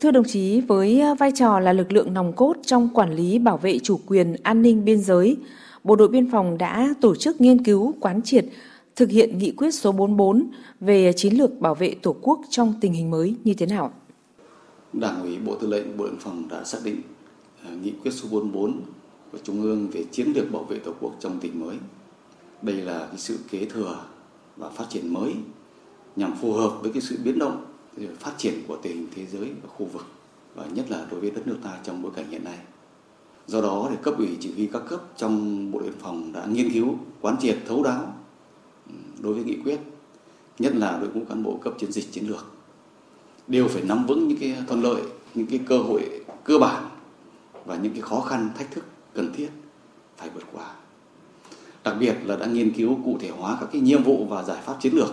Thưa đồng chí, với à, vai trò là lực lượng nòng cốt trong quản lý bảo vệ chủ quyền an ninh biên giới, Bộ đội Biên phòng đã tổ chức nghiên cứu quán triệt thực hiện nghị quyết số 44 về chiến lược bảo vệ Tổ quốc trong tình hình mới như thế nào? Đảng ủy Bộ Tư lệnh Bộ Đội Biên phòng đã xác định à, nghị quyết số 44 của Trung ương về chiến lược bảo vệ Tổ quốc trong tình mới. Đây là cái sự kế thừa và phát triển mới nhằm phù hợp với cái sự biến động phát triển của tình hình thế giới và khu vực và nhất là đối với đất nước ta trong bối cảnh hiện nay. Do đó thì cấp ủy chỉ huy các cấp trong Bộ đội biên phòng đã nghiên cứu, quán triệt thấu đáo đối với nghị quyết, nhất là đội ngũ cán bộ cấp chiến dịch chiến lược đều phải nắm vững những cái thuận lợi, những cái cơ hội cơ bản và những cái khó khăn, thách thức cần thiết phải vượt qua. Đặc biệt là đã nghiên cứu cụ thể hóa các cái nhiệm vụ và giải pháp chiến lược,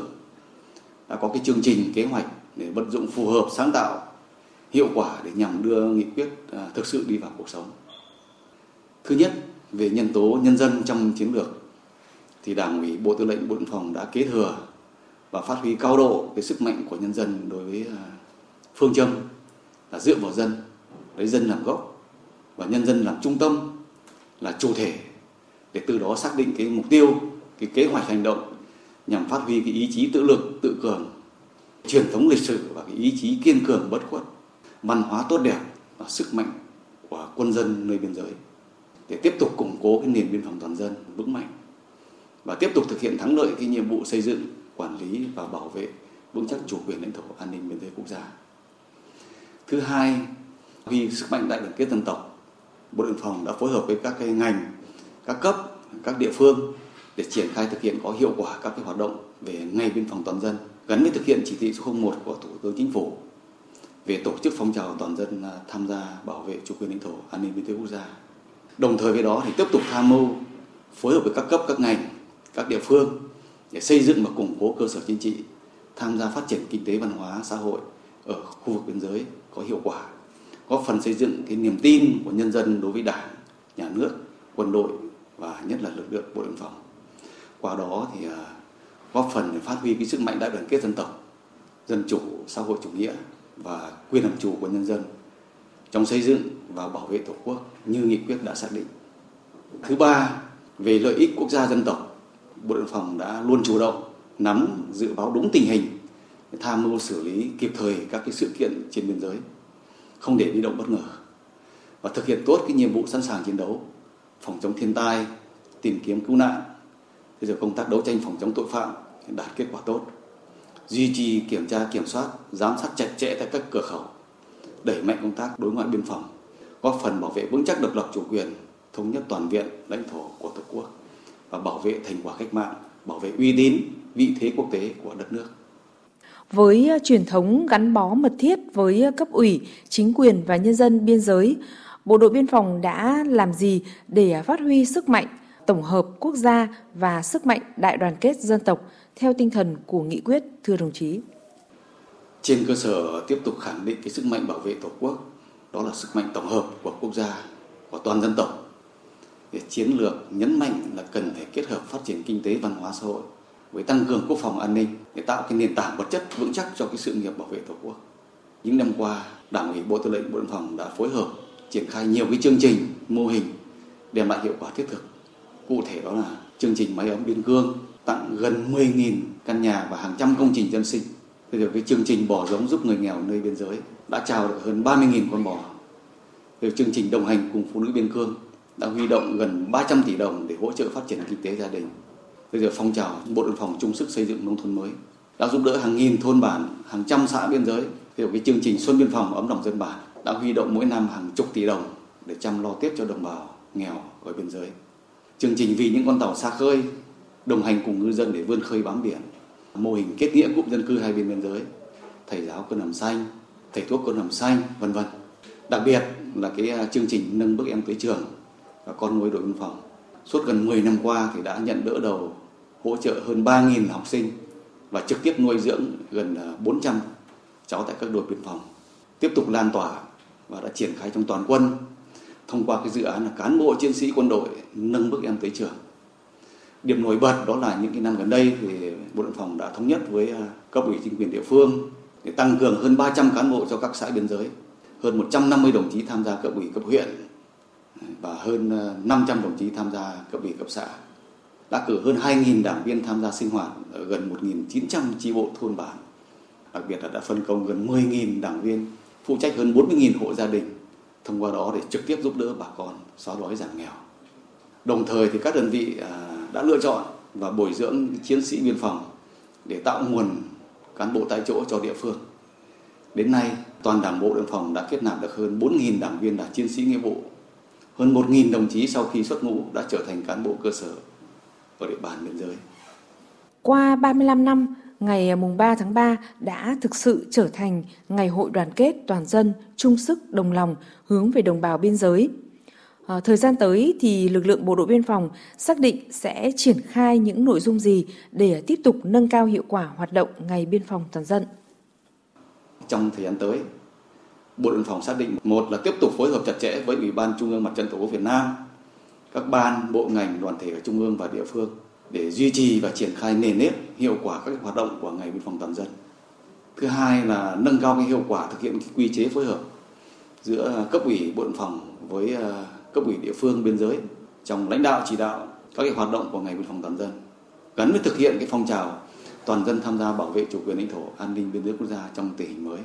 đã có cái chương trình kế hoạch để vận dụng phù hợp, sáng tạo, hiệu quả để nhằm đưa nghị quyết à, thực sự đi vào cuộc sống. Thứ nhất, về nhân tố nhân dân trong chiến lược thì Đảng ủy Bộ Tư lệnh Bộ Đội phòng đã kế thừa và phát huy cao độ cái sức mạnh của nhân dân đối với à, phương châm là dựa vào dân, lấy dân làm gốc và nhân dân làm trung tâm là chủ thể để từ đó xác định cái mục tiêu, cái kế hoạch hành động nhằm phát huy cái ý chí tự lực, tự cường, truyền thống lịch sử và cái ý chí kiên cường bất khuất, văn hóa tốt đẹp và sức mạnh của quân dân nơi biên giới để tiếp tục củng cố cái nền biên phòng toàn dân vững mạnh và tiếp tục thực hiện thắng lợi cái nhiệm vụ xây dựng, quản lý và bảo vệ vững chắc chủ quyền lãnh thổ an ninh biên giới quốc gia. Thứ hai, vì sức mạnh đại đoàn kết dân tộc, Bộ Đội biên phòng đã phối hợp với các cái ngành, các cấp, các địa phương để triển khai thực hiện có hiệu quả các cái hoạt động về ngày biên phòng toàn dân gắn với thực hiện chỉ thị số 01 của Thủ tướng Chính phủ về tổ chức phong trào toàn dân à, tham gia bảo vệ chủ quyền lãnh thổ an ninh biên giới quốc gia Đồng thời với đó thì tiếp tục tham mưu phối hợp với các cấp các ngành, các địa phương để xây dựng và củng cố cơ sở chính trị, tham gia phát triển kinh tế văn hóa xã hội ở khu vực biên giới có hiệu quả, góp phần xây dựng cái niềm tin của nhân dân đối với Đảng, nhà nước, quân đội và nhất là lực lượng bộ đội biên phòng. Qua đó thì à, góp phần để phát huy cái sức mạnh đại đoàn kết dân tộc, dân chủ, xã hội chủ nghĩa và quyền làm chủ của nhân dân trong xây dựng và bảo vệ Tổ quốc như nghị quyết đã xác định. Thứ ba, về lợi ích quốc gia dân tộc, Bộ Đội phòng đã luôn chủ động nắm dự báo đúng tình hình, tham mưu xử lý kịp thời các cái sự kiện trên biên giới, không để bị động bất ngờ và thực hiện tốt cái nhiệm vụ sẵn sàng chiến đấu, phòng chống thiên tai, tìm kiếm cứu nạn, thế rồi công tác đấu tranh phòng chống tội phạm đạt kết quả tốt, duy trì kiểm tra kiểm soát, giám sát chặt chẽ tại các cửa khẩu đẩy mạnh công tác đối ngoại biên phòng, góp phần bảo vệ vững chắc độc lập chủ quyền, thống nhất toàn viện lãnh thổ của Tổ quốc và bảo vệ thành quả cách mạng, bảo vệ uy tín, vị thế quốc tế của đất nước. Với ờ, truyền thống gắn bó mật thiết với ờ, cấp ủy, chính quyền và nhân dân biên giới, Bộ đội Biên phòng đã làm gì để ờ, phát huy sức mạnh tổng hợp quốc gia và sức mạnh đại đoàn kết dân tộc theo tinh thần của nghị quyết, thưa đồng chí? trên cơ sở tiếp tục khẳng định cái sức mạnh bảo vệ tổ quốc, đó là sức mạnh tổng hợp của quốc gia, của toàn dân tộc, để chiến lược nhấn mạnh là cần phải kết hợp phát triển kinh tế văn hóa xã hội với tăng cường quốc phòng an ninh để tạo cái nền tảng vật chất vững chắc cho cái sự nghiệp bảo vệ tổ quốc những năm qua, đảng ủy, bộ tư lệnh bộ đội phòng đã phối hợp triển khai nhiều cái chương trình, mô hình đem lại hiệu quả thiết thực cụ thể đó là chương trình máy ấm biên cương tặng gần 10.000 căn nhà và hàng trăm công trình dân sinh Bây giờ cái chương trình bò giống giúp người nghèo nơi biên giới đã trao được hơn 30.000 con bò. Rồi chương trình đồng hành cùng phụ nữ biên cương đã huy động gần 300 tỷ đồng để hỗ trợ phát triển kinh tế gia đình. Bây giờ phong trào Bộ đội phòng chung sức xây dựng nông thôn mới đã giúp đỡ hàng nghìn thôn bản, hàng trăm xã biên giới. Rồi cái chương trình Xuân biên phòng ấm lòng dân bản đã huy động mỗi năm hàng chục tỷ đồng để chăm lo tiếp cho đồng bào nghèo ở biên giới. Chương trình vì những con tàu xa khơi, đồng hành cùng ngư dân để vươn khơi bám biển. Mô hình kết nghĩa cụm dân cư hai bên biên giới. Thầy giáo quân hàm xanh, thầy thuốc quân hàm xanh, vân vân. Đặc biệt là cái à, chương trình nâng bước em tới trường và con nuôi đội biên phòng. Suốt gần 10 năm qua thì đã nhận đỡ đầu, hỗ trợ hơn 3.000 học sinh và trực tiếp nuôi dưỡng gần à, 400 cháu tại các đội biên phòng. Tiếp tục lan tỏa và đã triển khai trong toàn quân thông qua cái dự án là cán bộ chiến sĩ quân đội nâng bước em tới trường điểm nổi bật đó là những cái năm gần đây thì bộ đội phòng đã thống nhất với à, cấp ủy chính quyền địa phương để tăng cường hơn 300 cán bộ cho các xã biên giới, hơn 150 đồng chí tham gia cấp ủy cấp huyện, và hơn à, 500 đồng chí tham gia cấp ủy cấp xã. Đã cử hơn 2.000 đảng viên tham gia sinh hoạt ở gần 1.900 tri bộ thôn bản. Đặc biệt là đã phân công gần 10.000 đảng viên phụ trách hơn 40.000 hộ gia đình thông qua đó để trực tiếp giúp đỡ bà con xóa đói giảm nghèo. Đồng thời thì các đơn vị à, đã lựa chọn và bồi dưỡng chiến sĩ biên phòng để tạo nguồn cán bộ tại chỗ cho địa phương. Đến nay, toàn Đảng bộ biên phòng đã kết nạp được hơn 4.000 đảng viên là chiến sĩ nghĩa vụ. Hơn 1.000 đồng chí sau khi xuất ngũ đã trở thành cán bộ cơ sở ở địa bàn biên giới. Qua 35 năm, ngày à, mùng 3 tháng 3 đã thực sự trở thành ngày hội đoàn kết toàn dân, chung sức, đồng lòng hướng về đồng bào biên giới. À, thời gian tới thì lực lượng bộ đội biên phòng xác định sẽ triển khai những nội dung gì để tiếp tục nâng cao hiệu quả hoạt động ngày biên phòng toàn dân. Trong thời gian tới, Bộ đội biên phòng xác định một là tiếp tục phối hợp chặt chẽ với Ủy ban Trung ương Mặt trận Tổ quốc Việt Nam, các ban, bộ ngành, đoàn thể ở trung ương và địa phương để duy trì và triển khai nền nếp hiệu quả các hoạt động của ngày biên phòng toàn dân. Thứ hai là nâng cao cái hiệu quả thực hiện cái quy chế phối hợp giữa à, cấp ủy bộ đội phòng với à, cấp ủy địa phương biên giới trong lãnh đạo, chỉ đạo các cái hoạt động của ngày biên phòng toàn dân, gắn với thực hiện cái phong trào toàn dân tham gia bảo vệ chủ quyền lãnh thổ, an ninh biên giới quốc gia trong tình hình mới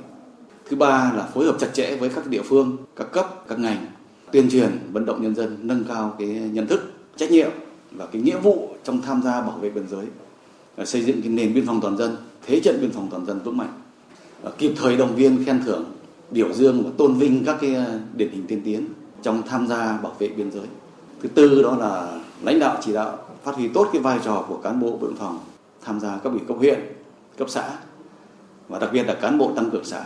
thứ ba là phối hợp chặt chẽ với các địa phương, các cấp, các ngành, tuyên truyền, vận động nhân dân nâng cao cái nhận thức, trách nhiệm và cái nghĩa vụ trong tham gia bảo vệ biên giới xây dựng cái nền biên phòng toàn dân thế trận biên phòng toàn dân vững mạnh kịp thời động viên khen thưởng biểu dương và tôn vinh các cái ờ, điển hình tiên tiến trong tham gia bảo vệ biên giới. Thứ tư đó là lãnh đạo chỉ đạo phát huy tốt cái vai trò của cán bộ bộ đội phòng tham gia các ủy cấp huyện, cấp xã và đặc biệt là cán bộ tăng cường xã.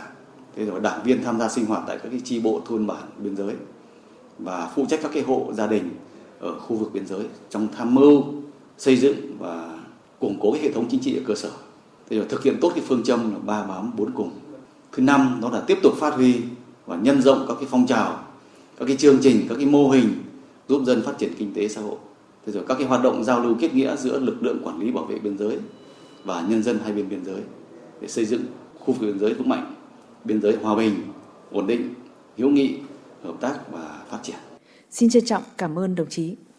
Thế rồi đảng viên tham gia sinh hoạt tại các cái tri bộ thôn bản biên giới và phụ trách các cái hộ gia đình ở khu vực biên giới trong tham mưu, xây dựng và củng cố hệ thống chính trị ở cơ sở. Thế rồi thực hiện tốt cái phương châm là ba bám bốn cùng. Thứ năm, đó là tiếp tục phát huy và nhân rộng các cái phong trào, các cái chương trình, các cái mô hình giúp dân phát triển kinh tế xã hội thế rồi các cái hoạt động giao lưu kết nghĩa giữa lực lượng quản lý bảo vệ biên giới và nhân dân hai bên biên giới để xây dựng khu vực biên giới vững mạnh, biên giới hòa bình, ổn định, hữu nghị, hợp tác và phát triển xin trân trọng cảm ơn đồng chí.